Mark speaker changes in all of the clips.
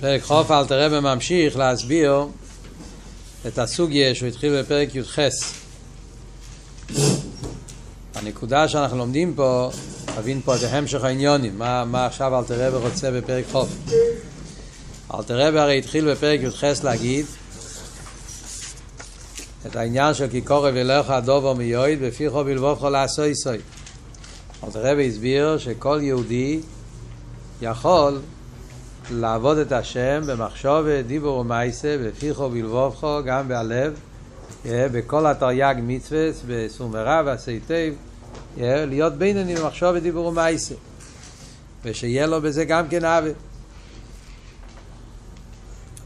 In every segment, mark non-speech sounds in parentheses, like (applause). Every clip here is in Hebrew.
Speaker 1: פרק חוף אלתר רבי ממשיך להסביר את הסוגיה שהוא התחיל בפרק י"ח. הנקודה שאנחנו לומדים פה, להבין פה את המשך העניונים, מה, מה עכשיו אלתר רבי רוצה בפרק חוף. אלתר רבי הרי התחיל בפרק י"ח להגיד את העניין של כי קורא ולך הדובו מיועד בפיכו בלבובכו לעשוי סוי. אלתר רבי הסביר שכל יהודי יכול לעבוד את השם במחשבת, דיבור ומייסה, בפיכו ובלבובכו, גם בהלב, בכל התרי"ג מצווה, בסום ורע ועשי טב, להיות בינוני במחשבת, דיבור ומייסה. ושיהיה לו בזה גם כן עוול.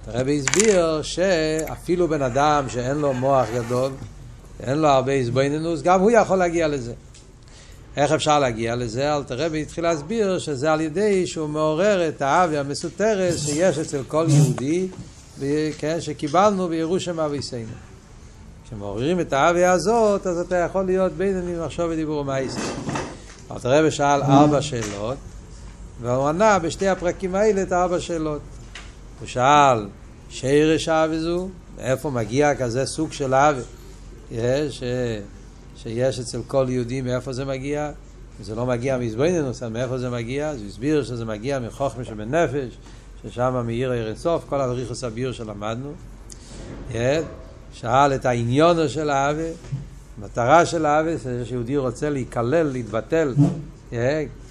Speaker 1: הרבי הסביר שאפילו בן אדם שאין לו מוח גדול, אין לו הרבה הזבנינוס, גם הוא יכול להגיע לזה. איך אפשר להגיע לזה? אלתר רבי התחיל להסביר שזה על ידי שהוא מעורר את האבי המסותרת שיש אצל כל יהודי, כן, שקיבלנו בירושם אביסנו. כשמעוררים את האבי הזאת, אז אתה יכול להיות בינוני לחשוב ודיבור ומאייסר. אלתר רבי שאל ארבע שאלות, והוא ענה בשתי הפרקים האלה את ארבע שאלות. הוא שאל, שירש אבי זו, מאיפה מגיע כזה סוג של אבי? יש... שיש אצל כל יהודי מאיפה זה מגיע, זה לא מגיע מזבנינוס, מאיפה זה מגיע, אז הוא הסביר שזה מגיע מחוכמה שבנפש, ששם מאיר עיר אינסוף, כל הבריחוס הביר שלמדנו. שאל את העניונו של האווה, המטרה של האווה, שיהודי רוצה להיכלל, להתבטל,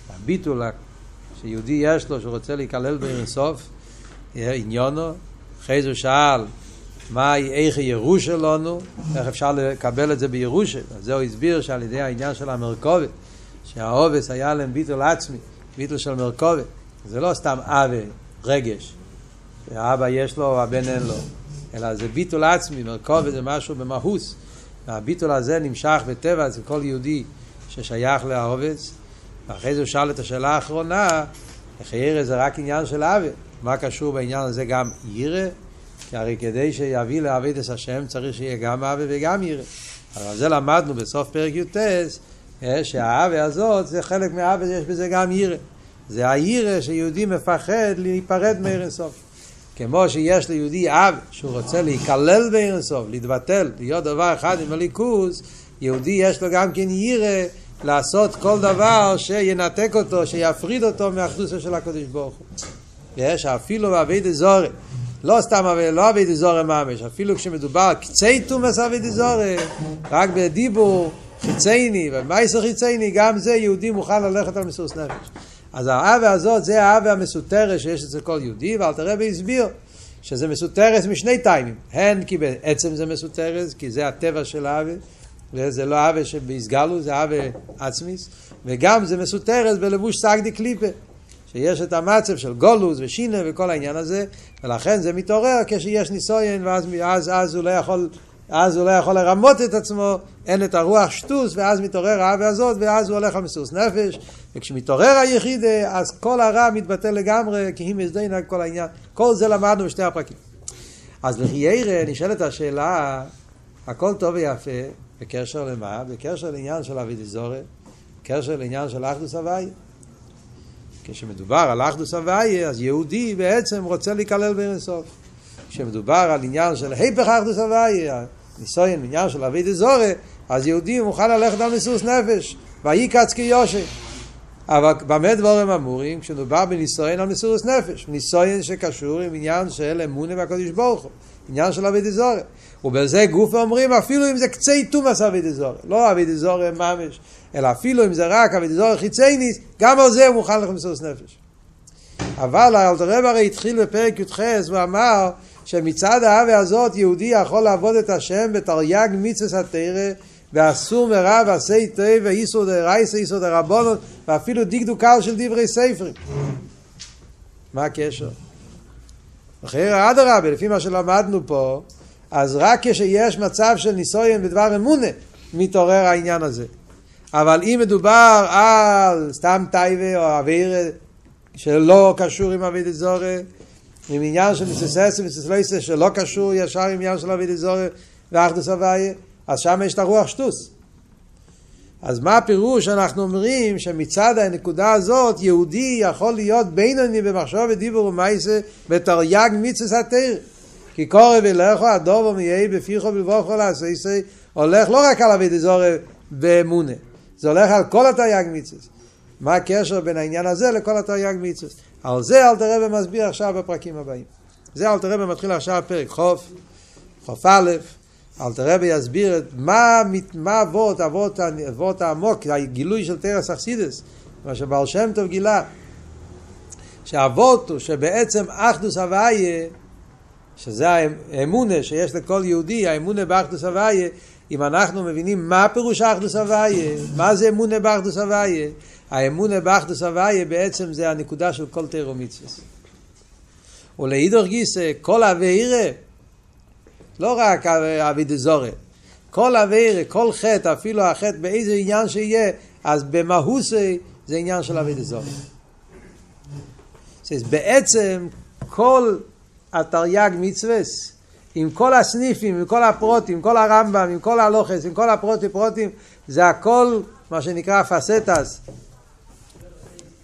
Speaker 1: הביטול שיהודי יש לו, שהוא רוצה להיכלל בעיר אינסוף, עניונו. אחרי זה הוא שאל מה, איך ירושה לנו, איך אפשר לקבל את זה בירושה. אז זהו הסביר שעל ידי העניין של המרכובת, שהעובס היה להם ביטול עצמי, ביטול של מרכובת. זה לא סתם אבה, רגש, שהאבא יש לו, הבן אין לו, אלא זה ביטול עצמי, מרכובת זה משהו במהוס. והביטול הזה נמשך בטבע אצל כל יהודי ששייך לעובס. ואחרי זה הוא שאל את השאלה האחרונה, איך ירא זה רק עניין של אבה. מה קשור בעניין הזה גם ירא? הרי כדי שיביא לעבודת השם צריך שיהיה גם אבי וגם ירא. אבל זה למדנו בסוף פרק י"ט, אה, שהאבי הזאת זה חלק מהאבי, יש בזה גם ירא. זה הירא שיהודי מפחד להיפרד מאירנסוף. כמו שיש ליהודי אב שהוא רוצה להיכלל באירנסוף, להתבטל, להיות דבר אחד עם הליכוז, יהודי יש לו גם כן ירא לעשות כל דבר שינתק אותו, שיפריד אותו מהאחדוסה של הקדוש ברוך הוא. יש אפילו בעביד זורת. לא סתם לא אבי דזורי ממש, אפילו כשמדובר קצי תומס אבי דזורי, רק בדיבור חיצייני ומייסר חיצייני, גם זה יהודי מוכן ללכת על מסוס נפש. אז האווה הזאת זה האווה המסותרת שיש אצל כל יהודי, ואל תראה והסביר שזה מסותרת משני טיימים. הן כי בעצם זה מסותרת, כי זה הטבע של האווה, וזה לא האווה שבהסגלו, זה האווה עצמיס, וגם זה מסותרת בלבוש סגדי קליפה. שיש את המצב של גולוס ושינה וכל העניין הזה, ולכן זה מתעורר כשיש ניסויין, ואז אז, אז הוא לא יכול... אז הוא לא יכול לרמות את עצמו, אין את הרוח שטוס, ואז מתעורר האווה הזאת, ואז הוא הולך על מסוס נפש, וכשמתעורר היחיד, אז כל הרע מתבטל לגמרי, כי היא מזדינה כל העניין. כל זה למדנו בשתי הפרקים. אז לחיירה נשאלת השאלה, הכל טוב ויפה, בקשר למה? בקשר לעניין של אבי דזורי, בקשר לעניין של אחדוס הוואי. כשמדובר על אחדוס הוויה, אז יהודי בעצם רוצה להיכלל באינסוף. כשמדובר על עניין של היפך אחדוס הוויה, ניסויין עניין של אבי דזורי, אז יהודי מוכן ללכת על מסירות נפש, ויקץ כיושי. אבל במה דבורים אמורים? כשמדובר בניסויין על מסירות נפש, ניסויין שקשור עם עניין של אמונה והקדוש ברוך הוא, עניין של אבי דזורי. ובזה גוף אומרים אפילו אם זה קצי תומאס אבי דזורי, לא אבי דזורי ממש, אלא אפילו אם זה רק אבי דזורי חיצייניס, גם על זה הוא מוכן לך מסירות נפש. אבל אלתר רב הרי התחיל בפרק י"ח והוא אמר שמצד האבי הזאת יהודי יכול לעבוד את השם בתרי"ג מצווה התרא ואסור מרע ועשי טוב ואיסור דרייסה איסור דרבונות ואפילו דקדוק קל של דברי ספרים. מה הקשר? אחרי אדרבה, לפי מה שלמדנו פה, אז רק כשיש מצב של ניסויין בדבר אמונה, מתעורר העניין הזה. אבל אם מדובר על סתם טייבה או אוויר שלא קשור עם אבי דזורי, עם עניין של ניסססים וסיסלויסס שלא קשור ישר עם עניין של אבי דזורי ואחדוס הוויה, אז שם יש את הרוח שטוס. אז מה הפירוש שאנחנו אומרים שמצד הנקודה הזאת יהודי יכול להיות בינוני במחשוב ודיבור ומייסה בתרי"ג מצווה התיר. כי קורא ולכו הדובו מיהי בפיכו בלבוכו לעשייסי הולך לא רק על אבי דזורי באמונה, זה הולך על כל התרי"ג מצווה. מה הקשר בין העניין הזה לכל התרי"ג מצווה? על זה אלתר רבי מסביר עכשיו בפרקים הבאים. זה אלתר רבי מתחיל עכשיו פרק חוף, חוף א', אלתר רבי יסביר את מה, מה אבות, אבות, אבות העמוק, הגילוי של תרס אכסידס, מה שבעל שם טוב גילה, שהאבות הוא שבעצם אחדוס הוויה, שזה האמונה שיש לכל יהודי, האמונה באחדוס הוויה, אם אנחנו מבינים מה פירוש אחדוס הוויה, מה זה אמונה באחדוס הוויה, האמונה באחדוס הוויה בעצם זה הנקודה של כל תירו מצווה. ולהידור גיסא, כל אבירה, לא רק אבי דזורי, כל אבירה, כל חטא, אפילו החטא באיזה עניין שיהיה, אז במהותי זה עניין של עבודה זרה. בעצם כל התרי"ג מצווה, עם כל הסניפים, עם כל הפרטים, עם כל הרמב"ם, עם כל הלכות, עם כל הפרטי פרטים, זה הכל מה שנקרא facetas,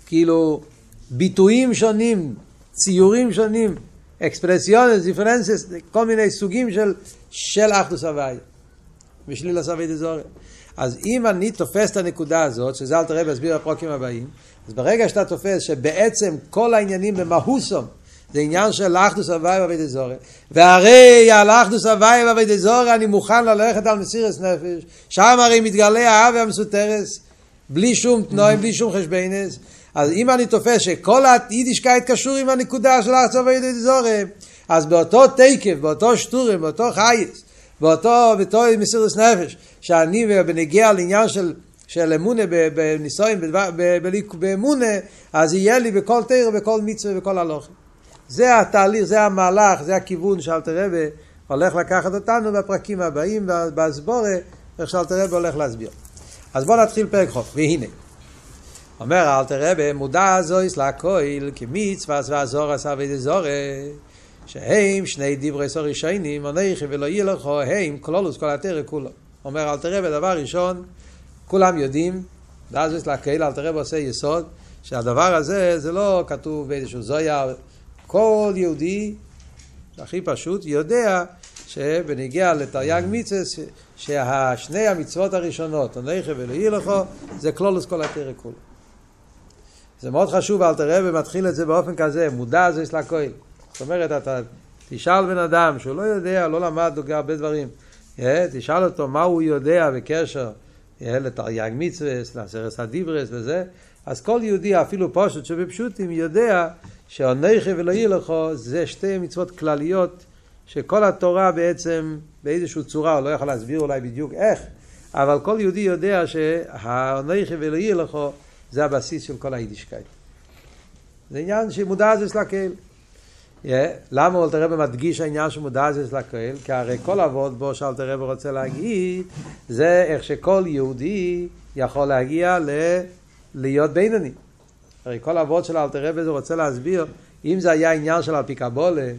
Speaker 1: כאילו ביטויים שונים, ציורים שונים, expresiones, diferentes, כל מיני סוגים של, של אחדות הוויה, בשלילת עבודה זרה. אז אם אני תופס את הנקודה הזאת, שזה אלטער רבי מסביר הפרקים הבאים, אז ברגע שאתה תופס שבעצם כל העניינים במהותם, זה עניין של אחדות הוויה ועבודה זרה. והרי על אחדות הוויה ועבודה זרה אני מוכן ללכת על מסירת נפש, שם הרי מתגלה אהבה מסותרת, בלי שום תנאים, בלי שום חשבונות. אז אם אני תופס שכל היידישקייט קשור עם הנקודה של אחדות ועבודה זרה, אז באותו תקף, באותו שטורם, באותו חייס, באותו, באותו מסירות נפש, שאני בנגיע לעניין של, של אמונה בניסויים, באמונה, אז יהיה לי בכל תרא, בכל מצווה, בכל הלוכים. זה התהליך, זה המהלך, זה הכיוון שאלתר רבי הולך לקחת אותנו בפרקים הבאים, בהסבורה, איך שאלתר רבי הולך להסביר. אז בואו נתחיל פרק חוף, והנה. אומר אל תראה במודע זויס לקויל כמצווה ועזור עשה ודזורה שהם שני דברי סורי שיינים עונכי ולא יהיה לך הם כלולוס כל התרא כולו אומר אל תראה בדבר ראשון כולם יודעים דאזויס לקויל אל תראה עושה יסוד שהדבר הזה זה לא כתוב באיזשהו זויה כל יהודי הכי פשוט יודע שבנגיע לתרי"ג מצווה שהשני המצוות הראשונות, עונכי ולא יהיה לך, זה כלולוס כל התרא כולו. זה מאוד חשוב, אל תראה ומתחיל את זה באופן כזה, מודע זה יש לכהן. זאת אומרת, אתה תשאל בן אדם שהוא לא יודע, לא למד הרבה דברים, yeah, תשאל אותו מה הוא יודע בקשר yeah, לתרי"ג מצווה, לעשרת הדיברס וזה, אז כל יהודי, אפילו פושט שבפשוטים, יודע שעונכי ולא יהיה לך זה שתי מצוות כלליות שכל התורה בעצם באיזושהי צורה, הוא לא יכול להסביר אולי בדיוק איך, אבל כל יהודי יודע שהעונכי ולא יהיה לך זה הבסיס של כל היידישקייט. זה עניין שמודע זה לקהל. Yeah, למה אלתר רבי מדגיש העניין שמודע זה לקהל? כי הרי כל אבות בו שאלתר רבי רוצה להגיד, זה איך שכל יהודי יכול להגיע ל... להיות בינוני. הרי כל אבות של אלתר רבי זה רוצה להסביר, אם זה היה עניין של על פי קבולה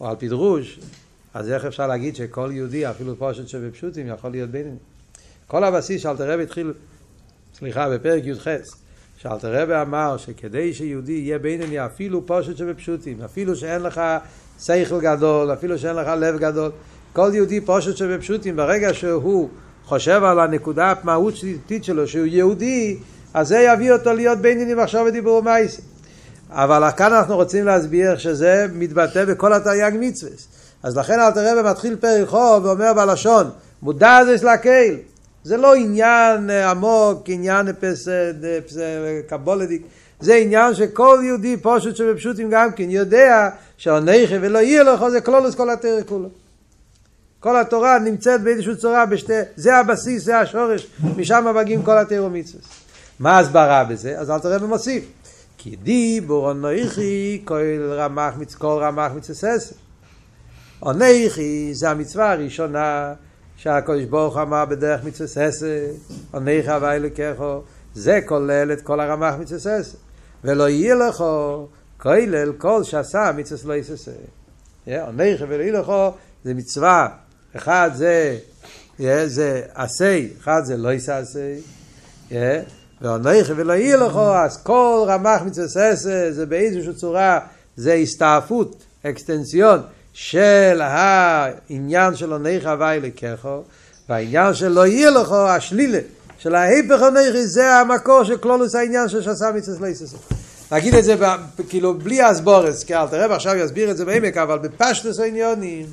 Speaker 1: או על פי דרוש, אז איך אפשר להגיד שכל יהודי, אפילו פושט שבפשוטים, יכול להיות בינוני? כל הבסיס שאלתר רבי התחיל, סליחה, בפרק י"ח, שאלתר רבי אמר שכדי שיהודי יהיה בינוני אפילו פושט שבפשוטים, אפילו שאין לך שכל גדול, אפילו שאין לך לב גדול, כל יהודי פושט שבפשוטים, ברגע שהוא חושב על הנקודה המהותית שלו, שהוא יהודי, אז זה יביא אותו להיות בינוני ועכשיו ודיבור ומייס. אבל כאן אנחנו רוצים להסביר שזה מתבטא בכל התרי"ג מצווה. אז לכן אלתר רבי מתחיל פרק ואומר בלשון, מודע זה להקל. זה לא עניין אה, עמוק, עניין קבולדיק, זה עניין שכל יהודי פשוט שבפשוטים גם כן יודע שהנכי ולא יהיה לך זה כלולוס כל התרא כולו. כל התורה נמצאת באיזושהי צורה בשתי, זה הבסיס, זה השורש, משם מגיעים כל התרא ומצווה. מה ההסברה בזה? אז אל תראה ומוסיף. כי דיבור אנכי כל רמח, כל רמח מצסס. אנכי זה המצווה הראשונה שהקדוש ברוך אמר בדרך ססה, עניך הווי לקחו, זה כולל את כל הרמ"ח מצווה ססה. ולא יהיה לך כולל כל שעשה מצווה לא יססה. עניך ולא יהיה לך זה מצווה, אחד זה, זה עשה, אחד זה לא יססה, ואונכי ולא יהיה לכו, אז כל רמ"ח מצווה זה באיזושהי צורה, זה הסתעפות, אקסטנציון של העניין של אונכי הווי לקחו, והעניין של לא יהיה לכו, השלילה. של ההיפך הנכי זה המקור של כלולוס העניין של שעשה מצווה סלייסס. נגיד את זה כאילו בלי אסבורס, כי אל תראה עכשיו יסביר את זה בעמק, אבל בפשטוס העניונים,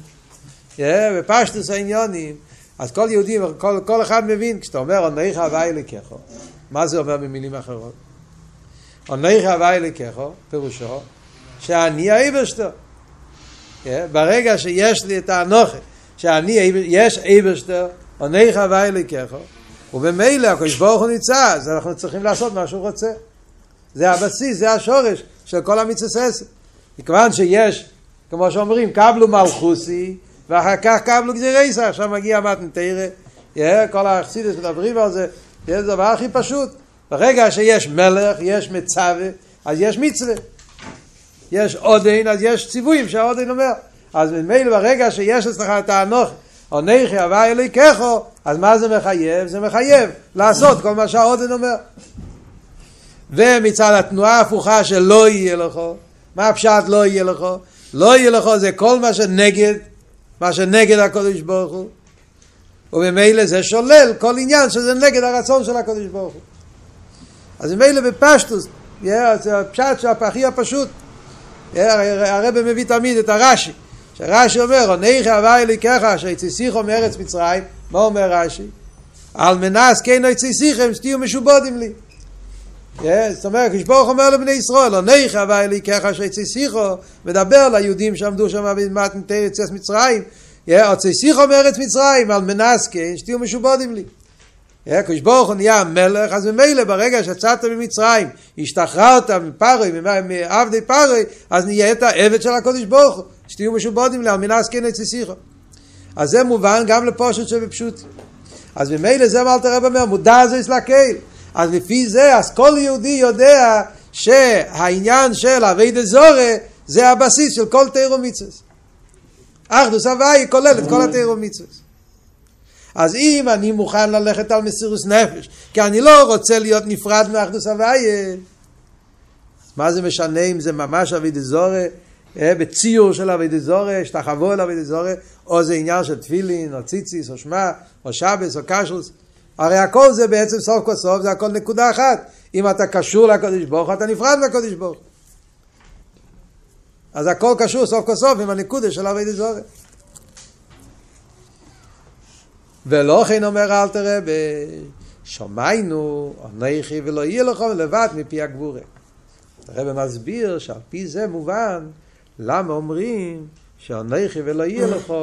Speaker 1: בפשטוס העניונים, אז כל יהודי, כל, כל אחד מבין, כשאתה אומר עונך הווי לקחו, מה זה אומר במילים אחרות? עונך הווי לקחו, פירושו, שאני האיברשטר. ברגע שיש לי את האנוכה, שאני, יש איברשטר, עונך הווי לקחו, וממילא הקדוש ברוך הוא נמצא, אז אנחנו צריכים לעשות מה שהוא רוצה. זה הבסיס, זה השורש של כל המצווה מכיוון שיש, כמו שאומרים, קבלו מלכוסי, ואחר כך קבלו גזירייסה, עכשיו מגיע מתנתרא, כל האכסידס מדברים על זה, זה הדבר הכי פשוט. ברגע שיש מלך, יש מצווה, אז יש מצווה. יש עודן, אז יש ציוויים שהעודן אומר. אז ממילא ברגע שיש אצלך את האנוך, עונכי הווי אלוהיכךו, אז מה זה מחייב? זה מחייב לעשות כל מה שהעודן אומר. ומצד התנועה ההפוכה של לא יהיה לכו, מה הפשט לא יהיה לכו? לא יהיה לכו זה כל מה שנגד, מה שנגד הקודש ברוך הוא. וממילא זה שולל כל עניין שזה נגד הרצון של הקודש ברוך הוא. אז ממילא בפשטוס, זה הפשט הכי הפשוט. הרב מביא תמיד את הרש"י. שרש"י אומר, עונך הווי אליקך שיצסיכו מארץ מצרים, מה אומר רש"י? על מנס כן יצסיכם שתהיו משובודים לי. זאת אומרת, כשברוך אומר לבני ישראל, עונך הווי אליקך שיצסיכו, מדבר ליהודים שעמדו שם במתן יציאת מצרים, יצסיכו מארץ מצרים, על מנס כן שתהיו משובודים לי. הקדוש ברוך הוא נהיה מלך, אז ממילא ברגע שיצאת ממצרים, השתחררת מפרוי, מעבדי פרוי, אז נהיית עבד של הקדוש ברוך הוא. שתהיו משובודים לאמינה עסקין אצל שיחו. אז זה מובן גם לפושט שבפשוט. אז ממילא זה מה אלתר רב אומר, מודע זה אסלקל. אז לפי זה, אז כל יהודי יודע שהעניין של אבי דזורי זה הבסיס של כל תירו מצווה. אחדוס הוואי כולל את כל התירו מצווה. אז אם אני מוכן ללכת על מסירוס נפש, כי אני לא רוצה להיות נפרד מאחדוס הוואי, מה זה משנה אם זה ממש אבי דזורי אה, בציור של אבי דזורי, השתחוו אל אבי דזורי, או זה עניין של תפילין, או ציציס, או שמע, או שבס, או קשוס. הרי הכל זה בעצם סוף כל סוף, זה הכל נקודה אחת. אם אתה קשור לקדוש ברוך אתה נפרד מהקדוש ברוך אז הכל קשור סוף כל סוף עם הנקודה של אבי דזורי. ולא כן אומר אל תראה בשמיינו, אנכי ולא יהיה לך לבד מפי הגבורה. הרב מסביר שעל פי זה מובן למה אומרים שאנכי ולא יהיה לך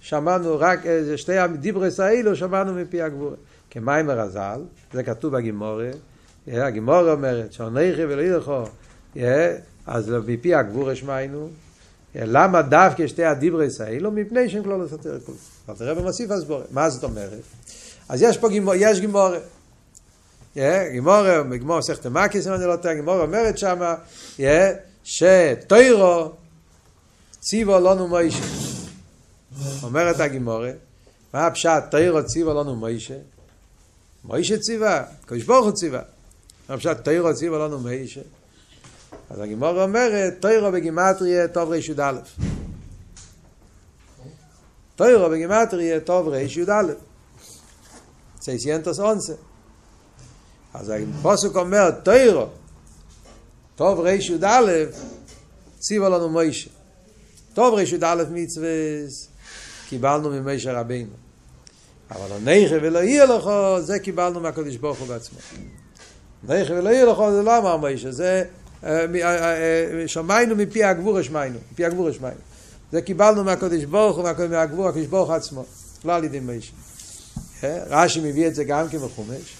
Speaker 1: שמענו רק איזה שתי הדיברס האלו שמענו מפי הגבורה. כמים הרזל זה כתוב בגימורה הגימורה אומרת שאנכי ולא יהיה לך אז מפי הגבורה שמענו למה דווקא שתי הדיברס האלו מפני שהם כלול לסתר כול אבל תראה במוסיף הסבורה מה זאת אומרת? אז יש פה גימורה יש גימורה גימורה, גימורה סכת מקיס אם אני לא טועה, גימורה אומרת שמה, שטוירו ציבו לנו מוישה. אומרת הגימורה, מה הפשט טוירו ציבו לנו מוישה? מוישה ציווה, קדוש ברוך הוא ציווה. מה הפשט טוירו ציבו לנו מוישה? אז הגימורה אומרת, טוירו בגימטריה טוב ריש י"א. טוירו בגימטריה טוב ריש י"א. סייסיינטוס אונסה. אז הפוסק אומר, טוירו טוב ריש י"א, ציווה לנו מוישה. טוב ריש י"א מצווה, קיבלנו ממשה רבינו. אבל אנכי ולא יהיה לך, זה קיבלנו מהקדוש ברוך הוא בעצמו. אנכי ולא יהיה לך, זה לא אמר משה, זה שמיינו מפי הגבור השמיינו, מפי הגבור השמיינו. זה קיבלנו מהקדוש ברוך הוא, מהגבור, הקדוש ברוך עצמו, לא על ידי מוישה. רש"י מביא את זה גם כן בחומש.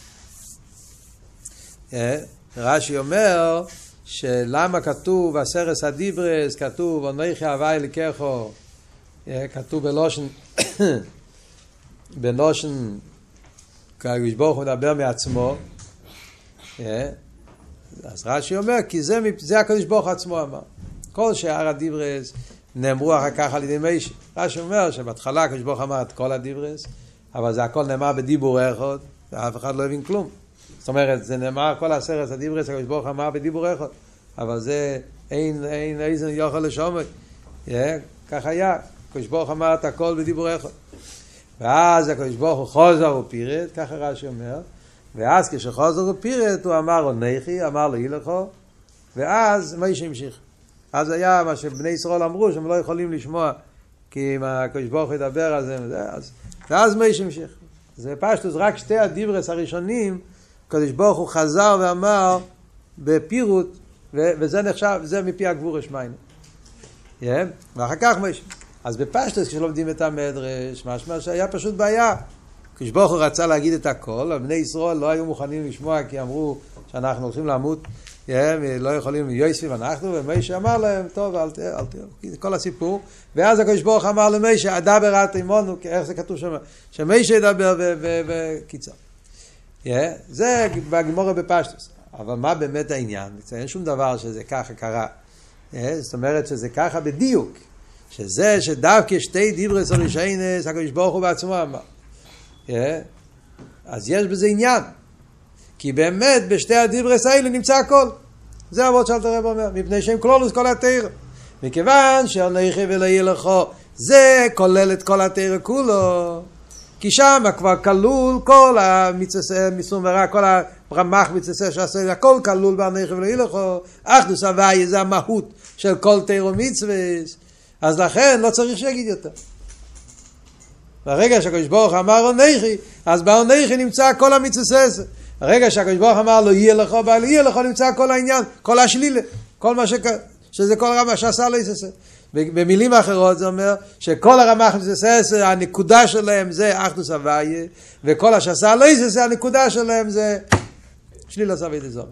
Speaker 1: רש"י אומר, שלמה כתוב עשרס הדיברס, כתוב אנכי הווי לקחו, כתוב בלושן, (coughs) בלושן, הקדוש ברוך הוא מדבר מעצמו, אז רש"י אומר, כי זה, זה הקדוש ברוך עצמו אמר. כל שאר הדיברס נאמרו אחר כך על ידי מישהו. רש"י אומר שבהתחלה הקדוש ברוך אמר את כל הדיברס, אבל זה הכל נאמר בדיבור אחד, אף אחד לא הבין כלום. זאת אומרת, זה נאמר כל הסרט, הדיברס, הקדוש ברוך אמר בדיבור אחד, אבל זה אין, איזן יוכל לשומר. Yeah, כך היה, הקדוש ברוך אמר את הכל בדיבור אחד. ואז הקדוש ברוך הוא חוזר ופירט, ככה רש"י אומר, ואז כשחוזר ופירט הוא אמר עונכי, אמר לו הילכו, ואז מוישה המשיך. אז היה מה שבני ישראל אמרו, שהם לא יכולים לשמוע, כי אם הקדוש ברוך הוא ידבר על זה, אז, ואז מוישה המשיך. זה פשטוס, רק שתי הדיברס הראשונים, הקדוש ברוך הוא חזר ואמר בפירוט, וזה נחשב, זה מפי הגבור אשמיינו. Yeah, ואחר כך מוישה. אז בפשטוס כשלומדים את המדרש, משמע שהיה פשוט בעיה. הוא רצה להגיד את הכל, אבל בני ישראל לא היו מוכנים לשמוע כי אמרו שאנחנו הולכים למות, הם לא יכולים, יויספים אנחנו, ומשה אמר להם, טוב, אל תהיה, אל תהיה, כל הסיפור. ואז הקדוש ברוך אמר למשה, אדבר את עמנו, איך זה כתוב שם, שמשה ידבר בקיצר. זה בגמורה בפשטוס. אבל מה באמת העניין? אין שום דבר שזה ככה קרה. זאת אומרת שזה ככה בדיוק. שזה שדווקא שתי דיברס הרישיינס, הקדוש ברוך הוא בעצמו אמר. אז יש בזה עניין. כי באמת בשתי הדיברס האלה נמצא הכל. זה אבות שאלת הרב אומר, מפני שהם כלולוס כל התיר. מכיוון שאנכי ולא יהיה לכו, זה כולל את כל התיר כולו. כי שם כבר כלול כל המצסה, מסום ורע, כל הרמ"ח מצסה שעשה, הכל כלול באנכי ולא יהיה לכו. אחדוס הוואי זה המהות של כל תיר ומצווה. אז לכן לא צריך שיגיד יותר. ברגע שהקדוש ברוך אמר עונכי, אז בעונכי נמצא כל המצוסס. ברגע שהקדוש ברוך אמר לו יהיה לך, בעל יהיה לך נמצא כל העניין, כל השלילה, כל מה שק... שזה כל רמה שעשה לו יססה. במילים אחרות זה אומר שכל הרמ"ח יססה, הנקודה שלהם זה אחדוס הוויה, וכל השעשה לא יססה, הנקודה שלהם זה שלילה סבי דזור.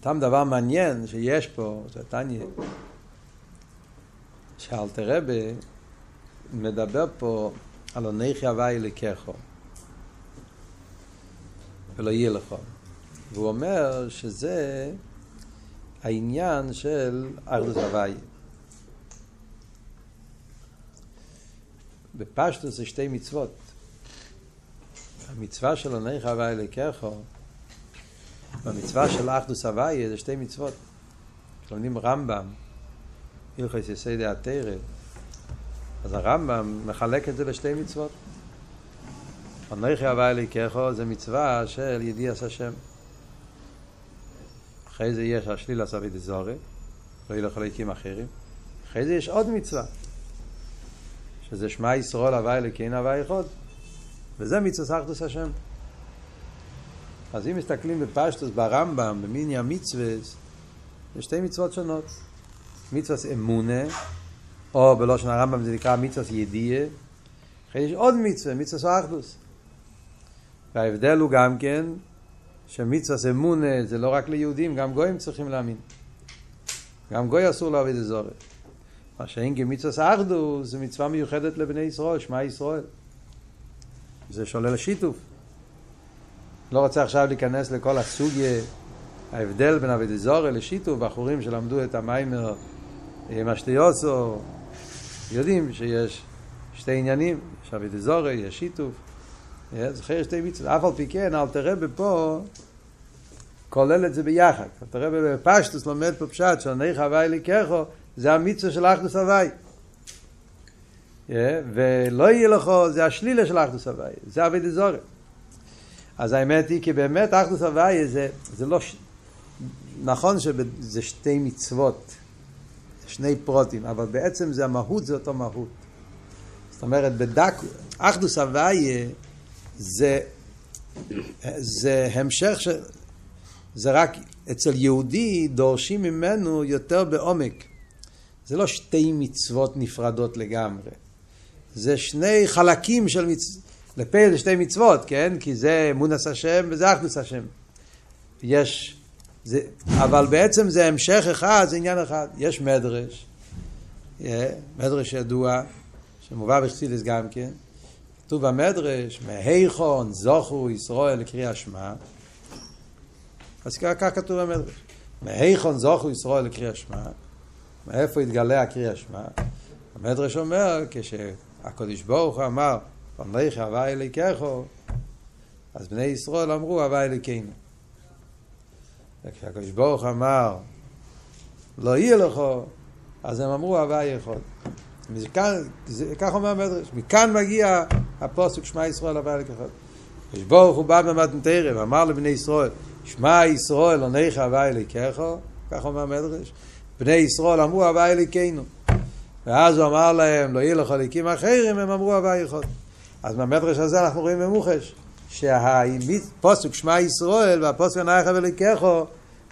Speaker 1: סתם דבר מעניין שיש פה, זה תניא, שאלתר רבה מדבר פה על עונכי הוואי לקחו ולא יהיה לך. והוא אומר שזה העניין של אחדוס הוואי. בפשטוס זה שתי מצוות. המצווה של עונכי הוואי לקחו במצווה של אחדוס הוויה זה שתי מצוות. כשלומדים רמב"ם, הלכס יסיידי התרא, אז הרמב"ם מחלק את זה לשתי מצוות. אנכי הוויה לקחו זה מצווה של ידיעס השם. אחרי זה יש השליל הסביד זורי, לא ילך חלקים אחרים. אחרי זה יש עוד מצווה, שזה שמע ישרול הוויה לקין הוויה אחד. וזה מצווה אחדוס השם. אז אם מסתכלים בפשטוס, ברמב"ם, במיני המצווה, זה שתי מצוות שונות. מצוות אמונה, או בלושן הרמב"ם זה נקרא מצוות ידיעה, אחרי יש עוד מצווה, מצוות אחדוס. וההבדל הוא גם כן שמצוות אמונה זה לא רק ליהודים, גם גויים צריכים להאמין. גם גוי אסור לעבוד אזורת. מה שאין כמצוות אחדוס זה מצווה מיוחדת לבני ישראל, שמע ישראל. זה שולל שיתוף. לא רוצה עכשיו להיכנס לכל הסוגיה, ההבדל בין אבי דזורי לשיתוף, בחורים שלמדו את המיימר עם השטיוסו, יודעים שיש שתי עניינים, יש אבי דזורי, יש שיתוף, זוכר שתי מצוות, אף על פי כן, אל תראה בפה, כולל את זה ביחד. אל תראה בפשטוס לומד פה פשט, שענך הווי לקחו, זה המצווה של אחדוס הווי. ולא יהיה לך, זה השלילה של אחדוס הווי, זה אבי דזורי. אז האמת היא כי באמת אחדוס הוויה זה, זה לא, ש... נכון שזה שתי מצוות, שני פרוטים, אבל בעצם זה המהות, זה אותו מהות. זאת אומרת, בדק, אחדוס הוויה זה, זה המשך של, זה רק אצל יהודי דורשים ממנו יותר בעומק. זה לא שתי מצוות נפרדות לגמרי. זה שני חלקים של מצוות. לפה זה שתי מצוות, כן? כי זה אמונס השם וזה אחדוס השם. יש, זה, אבל בעצם זה המשך אחד, זה עניין אחד. יש מדרש, מדרש ידוע, שמובא בחסידס גם כן, כתוב במדרש, מהיכון זוכו ישראל לקריאה שמע, אז כך כתוב במדרש, מהיכון זוכו ישראל לקריאה שמע, מאיפה התגלה הקריאה שמע? המדרש אומר, כשהקדוש ברוך הוא אמר, פנליך הווה אליקךו, אז בני ישראל אמרו הווה אליקנו. וכשהקדוש ברוך אמר, לא יהיה לך, אז הם אמרו הווה יכול. כך אומר המדרש, מכאן מגיע הפוסק שמע ישראל הווה אליקךו. הקדוש ברוך הוא בא במתנתרא ואמר לבני ישראל, שמע ישראל עונך הווה אליקךו, כך אומר המדרש. בני ישראל אמרו הווה אליקנו. ואז הוא אמר להם, לא יהיה לך ליקים אחרים, הם אמרו הווה יכול. אז מהמדרש הזה אנחנו רואים במוחש, שהפוסק שמע ישראל והפוסק ענייך וליקחו,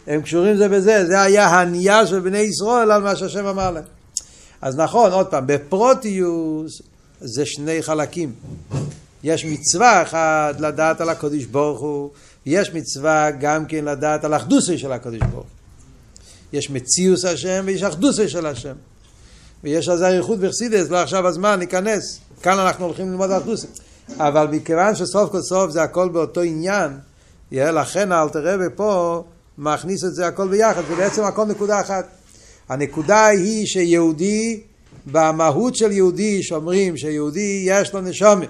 Speaker 1: הם קשורים זה בזה, זה היה הנייה של בני ישראל על מה שהשם אמר להם. אז נכון, עוד פעם, בפרוטיוס זה שני חלקים. יש מצווה אחת לדעת על הקודש ברוך הוא, יש מצווה גם כן לדעת על אחדוסי של הקודש ברוך. יש מציאוס השם ויש אחדוסי של השם. ויש על זה אריכות בחסידס, לא עכשיו הזמן להיכנס. כאן אנחנו הולכים ללמוד אחדוסי. אבל מכיוון שסוף כל סוף זה הכל באותו עניין, לכן האלתר רבי פה מכניס את זה הכל ביחד, זה בעצם הכל נקודה אחת. הנקודה היא שיהודי, במהות של יהודי, שאומרים שיהודי יש לו נשומת,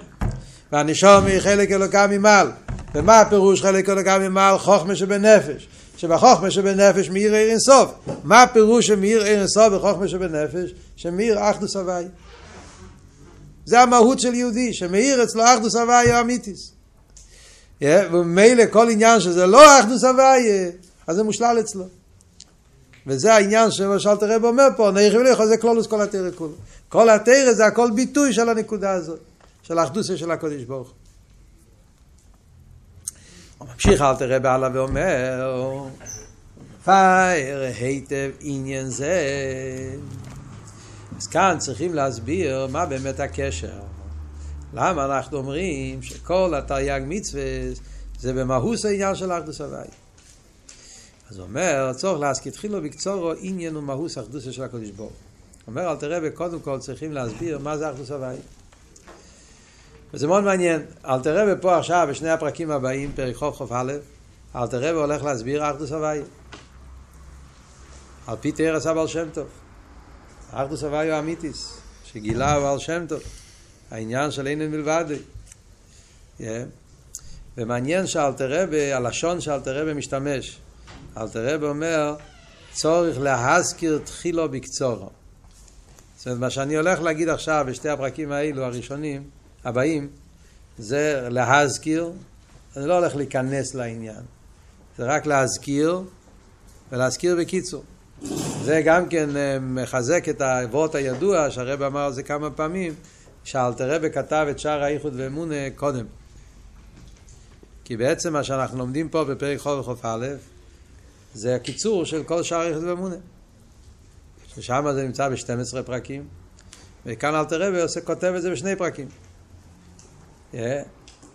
Speaker 1: והנשומת היא חלק אלוקה ממעל. ומה הפירוש חלק אלוקה ממעל? חוכמה שבנפש. שבחוכמה שבנפש מאיר עיר אינסוף. מה הפירוש שמאיר עיר אינסוף בחוכמה שבנפש? שמאיר אחדוס הוואי. זה המהות של יהודי, שמאיר אצלו אחדוס הוואי אמיתיס. וממילא כל עניין שזה לא אחדוס הוואי, אז זה מושלל אצלו. וזה העניין שמשל תראה אומר פה, נערכים לך, זה כלולוס כל התרא כולו. כל התרא זה הכל ביטוי של הנקודה הזאת, של האחדוסיה של הקודש ברוך. הוא ממשיך אל תראה בעלה ואומר, פייר היטב עניין זה. אז כאן צריכים להסביר מה באמת הקשר. למה אנחנו אומרים שכל התרי"ג מצווה זה במהוס העניין של אחדוס הוואי. אז הוא אומר, צורך להזכיר תחילו בקצורו עניין ומהוס אחדוסה של הקדוש ברוך אומר אל תראה קודם כל צריכים להסביר מה זה אחדוס הוואי. וזה מאוד מעניין. אלתר רבי פה עכשיו, בשני הפרקים הבאים, פרק חוף חוף א', אלתר רבי הולך להסביר אחדוס הוואי. על פי תרס הבעל שם טוב. אחדוס הוא אמיתיס, שגילה הבעל שם טוב. העניין של אינן מלבד. Yeah. ומעניין שאלתר רבי, הלשון שאלתר רבי משתמש. אלתר רבי אומר, צורך להזכיר תחילו בקצורו. זאת אומרת, מה שאני הולך להגיד עכשיו בשתי הפרקים האלו, הראשונים, הבאים, זה להזכיר, אני לא הולך להיכנס לעניין, זה רק להזכיר, ולהזכיר בקיצור. זה גם כן אה, מחזק את האבות הידוע, שהרב אמר על זה כמה פעמים, שאלתרבה כתב את שער האיחוד ואמונה קודם. כי בעצם מה שאנחנו לומדים פה בפרק חוב וחוף א', זה הקיצור של כל שער האיחוד ואמונה. ששם זה נמצא ב-12 פרקים, וכאן אלתרבה כותב את זה בשני פרקים.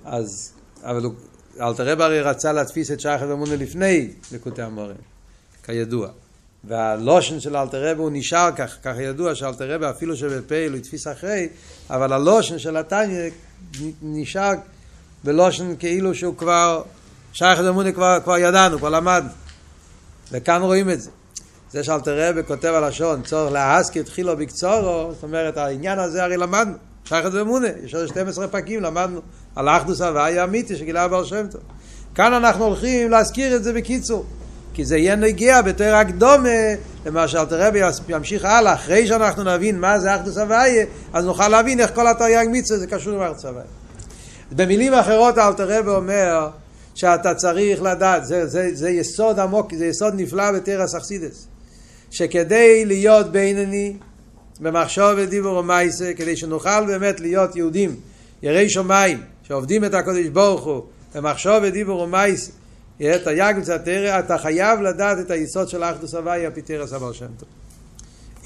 Speaker 1: אז, אבל הוא, אלתר רב הרי רצה להדפיס את שייכת אמונה לפני לקוטי המורים, כידוע. והלושן של אלתר רב הוא נשאר כך, כך ידוע שאלתר רב אפילו שבפה הוא הדפיס אחרי, אבל הלושן של התניא נשאר בלושן כאילו שהוא כבר, שייכת אמונה כבר, כבר ידענו, כבר למד. וכאן רואים את זה. זה שאלתר רב כותב הלשון, צורך להסקי תחילו בקצורו, זאת אומרת העניין הזה הרי למדנו. שייכת ואמונה, יש עוד 12 פרקים, למדנו על האחדוס הוויה אמיתי שגילה בר שם טוב. כאן אנחנו הולכים להזכיר את זה בקיצור, כי זה יהיה נגיע בתור הקדומה למה שאלתר רבי ימשיך הלאה, אחרי שאנחנו נבין מה זה אחדוס הוויה, אז נוכל להבין איך כל התרי"ג מצווה זה קשור עם אחדוס הוויה. במילים אחרות אלתר רבי אומר שאתה צריך לדעת, זה, זה, זה יסוד עמוק, זה יסוד נפלא בתרס אכסידס, שכדי להיות בינני במחשוב ודיבור ומייסה, כדי שנוכל באמת להיות יהודים, יראי שמיים, שעובדים את הקודש ברוך הוא, במחשוב ודיבור ומייסה, את היג וצטרא, אתה חייב לדעת את היסוד של האחדוס הוויה, פיתרס אבר שם טוב.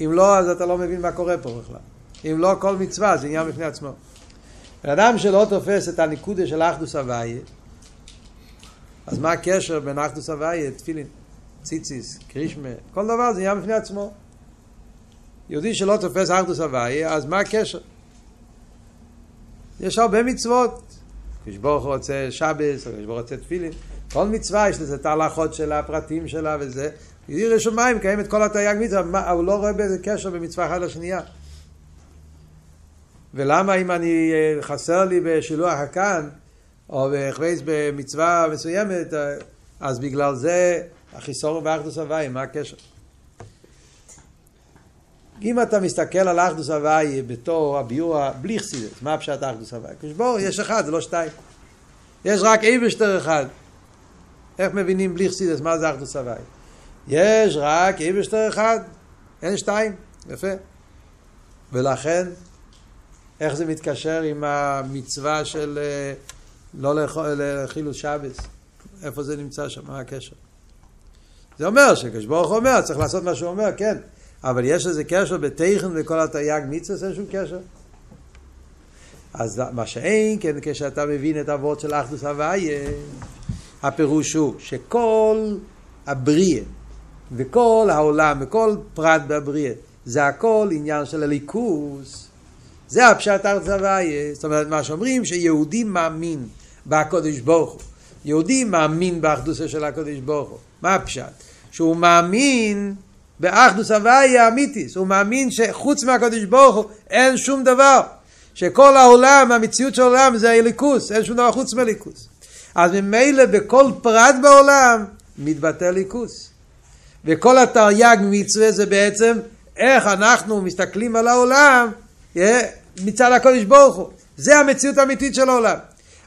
Speaker 1: אם לא, אז אתה לא מבין מה קורה פה בכלל. אם לא, כל מצווה זה עניין בפני עצמו. בן אדם שלא תופס את הניקודה של אחדוס הוויה, אז מה הקשר בין אחדוס הוויה, תפילין, ציציס, קרישמה, כל דבר זה עניין בפני עצמו. יהודי שלא תופס אחדוס הוויה, אז מה הקשר? יש הרבה מצוות. הקדוש רוצה שבס, הקדוש רוצה תפילין. כל מצווה יש לזה את ההלכות שלה, הפרטים שלה וזה. מים, קיים את כל התרי"ג מצווה, הוא לא רואה בזה קשר במצווה אחת לשנייה. ולמה אם אני, אה, חסר לי בשילוח הכאן, או בהכוויס במצווה מסוימת, אה, אז בגלל זה החיסור באחדוס הוואי, מה הקשר? אם אתה מסתכל על אחדוס הוואי בתור הביור בלי חסידס, מה פשט אחדוס הוואי? כשבור, יש אחד, זה לא שתיים. יש רק איבשטר אחד. איך מבינים בלי חסידס מה זה אחדוס הוואי? יש רק איבשטר אחד, אין שתיים. יפה. ולכן, איך זה מתקשר עם המצווה של אה, לא לחילוס שבס? איפה זה נמצא שם? מה הקשר? זה אומר שכשברוך אומר, צריך לעשות מה שהוא אומר, כן. אבל יש איזה קשר בתכן וכל התרי"ג מצווה, אין שום קשר. אז מה שאין, כן, כשאתה מבין את אבות של אחדוס הוויה, הפירוש הוא שכל הבריאה וכל העולם וכל פרט בבריאה, זה הכל עניין של הליכוס. זה הפשט ארץ הוויה. זאת אומרת, מה שאומרים, שיהודי מאמין בקודש ברוך הוא. יהודי מאמין באחדוסה של הקודש ברוך הוא. מה הפשט? שהוא מאמין באחדוס הוויה האמיתיס, הוא מאמין שחוץ מהקדוש ברוך הוא אין שום דבר, שכל העולם, המציאות של העולם זה הליכוס, אין שום דבר חוץ מהליכוס. אז ממילא בכל פרט בעולם מתבטא ליכוס. וכל התרי"ג מצווה זה בעצם איך אנחנו מסתכלים על העולם מצד הקודש ברוך הוא. זה המציאות האמיתית של העולם.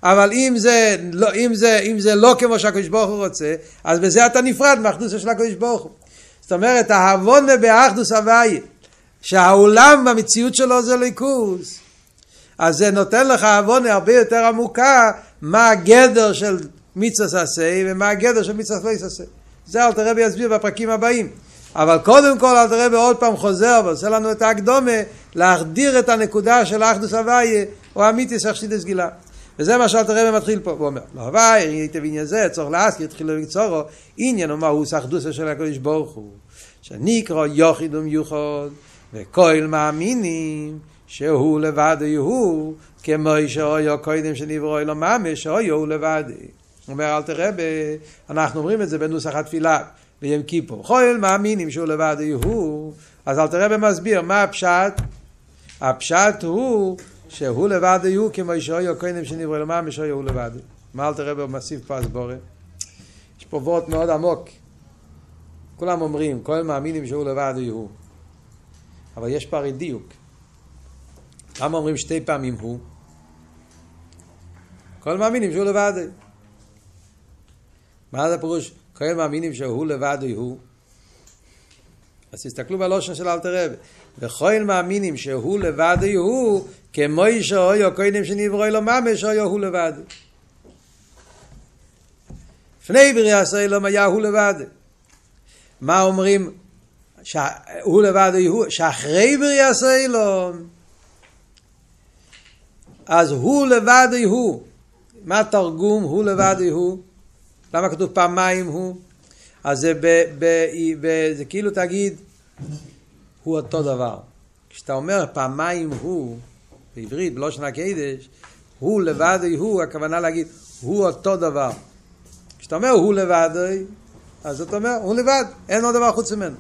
Speaker 1: אבל אם זה, לא, אם, זה, אם זה לא כמו שהקדוש ברוך הוא רוצה, אז בזה אתה נפרד מהאחדוסה של הקדוש ברוך הוא. זאת אומרת, ההבונה באחדוס הוויה, שהעולם במציאות שלו זה ליכוס, אז זה נותן לך הבונה הרבה יותר עמוקה מה הגדר של מצווה עשה ומה הגדר של מצווה לא עשה. זה אל תראה ויסביר בפרקים הבאים. אבל קודם כל אל תראה ועוד פעם חוזר ועושה לנו את ההקדומה להחדיר את הנקודה של אחדוס הוויה או אמיתיס אכסידס גילה. וזה מה שאלתר רבי מתחיל פה, הוא אומר, לא הווי, ראיתי בעניין זה, צורך להזכיר, התחילו לקצורו, עניין הוא מהוס אחדוסה של הקדוש ברוך הוא, שנקרא יוחיד ומיוחד, וכל מאמינים שהוא לבד הוא, כמו שאויו קודם שנברו אלו ממש, שאויו הוא לבד. אומר אלתר רבי, אנחנו אומרים את זה בנוסח התפילה ביום כיפור, כל מאמינים שהוא לבד הוא, אז אלתר רבי מסביר מה הפשט, הפשט הוא שהוא לבד יהיו כמו ישעיו קודם שנברא למען ישעיו הוא לבד. מה אל תראה במסיב פה הסבורה? יש פה וורט מאוד עמוק. כולם אומרים, כל מאמינים שהוא לבד יהיו. אבל יש פה הרי דיוק. למה אומרים שתי פעמים הוא? כל מאמינים שהוא לבד. מה זה הפירוש? כל מאמינים שהוא לבד הוא. אז תסתכלו בלושן של אלתר רבי. וכל מאמינים שהוא לבד הוא, כמו שאויו קודם שנברוא לו ממש, אויו הוא לבד. לפני בריאה סוילום היה הוא לבד. מה אומרים? שהוא לבד הוא, שאחרי בריאה סוילום, אז הוא לבד הוא. מה תרגום הוא לבד הוא? למה כתוב פעמיים הוא? אז זה, ב, ב, ב, זה כאילו תגיד, הוא אותו דבר. כשאתה אומר פעמיים הוא, בעברית, בלושן הקדש, הוא לבד הוא, הכוונה להגיד, הוא אותו דבר. כשאתה אומר הוא לבד, אז אתה אומר, הוא לבד, אין עוד דבר חוץ ממנו.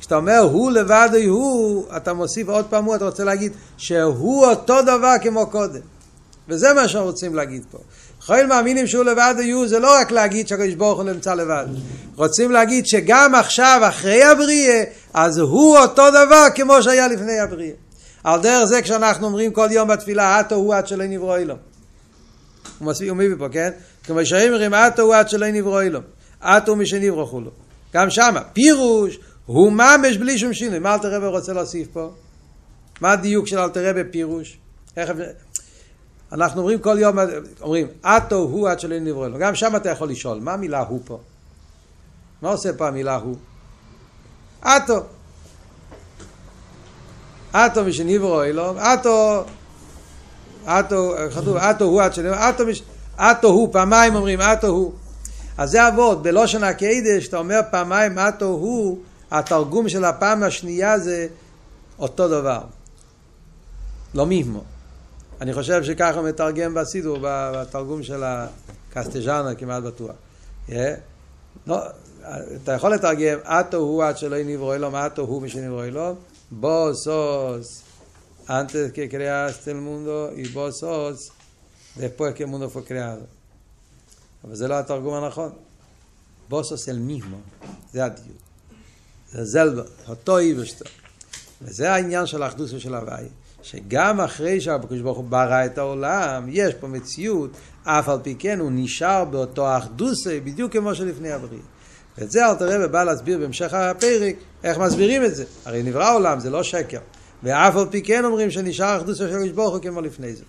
Speaker 1: כשאתה אומר הוא לבד הוא, אתה מוסיף עוד פעם הוא, אתה רוצה להגיד שהוא אותו דבר כמו קודם. וזה מה שרוצים להגיד פה. חייל מאמינים שהוא לבד יהיו, זה לא רק להגיד שהקדוש ברוך הוא נמצא לבד. רוצים להגיד שגם עכשיו, אחרי הבריאה, אז הוא אותו דבר כמו שהיה לפני הבריאה. על דרך זה כשאנחנו אומרים כל יום בתפילה, אתו הוא עד שלא נברוא אילום. הוא מסביר, הוא פה, כן? כמו שאומרים, אתו הוא עד שלא נברוא אילום. אתו משנברחו לו. גם שמה, פירוש, הוא ממש בלי שום שינוי. מה אלתר רבי רוצה להוסיף פה? מה הדיוק של אלתר רבי פירוש? איך... אנחנו אומרים כל יום, אומרים, אתו הוא עד שלא נברא לו. גם שם אתה יכול לשאול, מה המילה הוא פה? מה עושה פה המילה הוא? אתו. אתו משנברא אלו, אתו, אתו, כתוב, אתו הוא עד שנברא, אתו, מש... אתו הוא, פעמיים אומרים אתו הוא. אז זה אבות, בלושן הקדש, אתה אומר פעמיים אתו הוא, התרגום של הפעם השנייה זה אותו דבר. לא מימו. אני חושב שככה מתרגם בסידור, בתרגום של הקסטג'אנה, כמעט בטוח. Yeah. לא, אתה יכול לתרגם, אטו הוא עד שלא נברוא אלום, אטו הוא משנברוא אלום, בוסוס, antes que creaste el mundo y vos sos después que el mundo fue. אבל זה לא התרגום הנכון. בוסוס אל מימו, זה הדיוק. זה זלבו, אותו איבשטו. וזה העניין של האחדוס ושל הוואי. שגם אחרי שהקדוש ברוך הוא ברא את העולם, יש פה מציאות, אף על פי כן הוא נשאר באותו אחדוסי, בדיוק כמו שלפני הבריאה. ואת זה אלתר רבי בא להסביר בהמשך הפרק, איך מסבירים את זה. הרי נברא עולם, זה לא שקר. ואף על פי כן אומרים שנשאר אחדוסו של הקדוש ברוך הוא כמו לפני זה.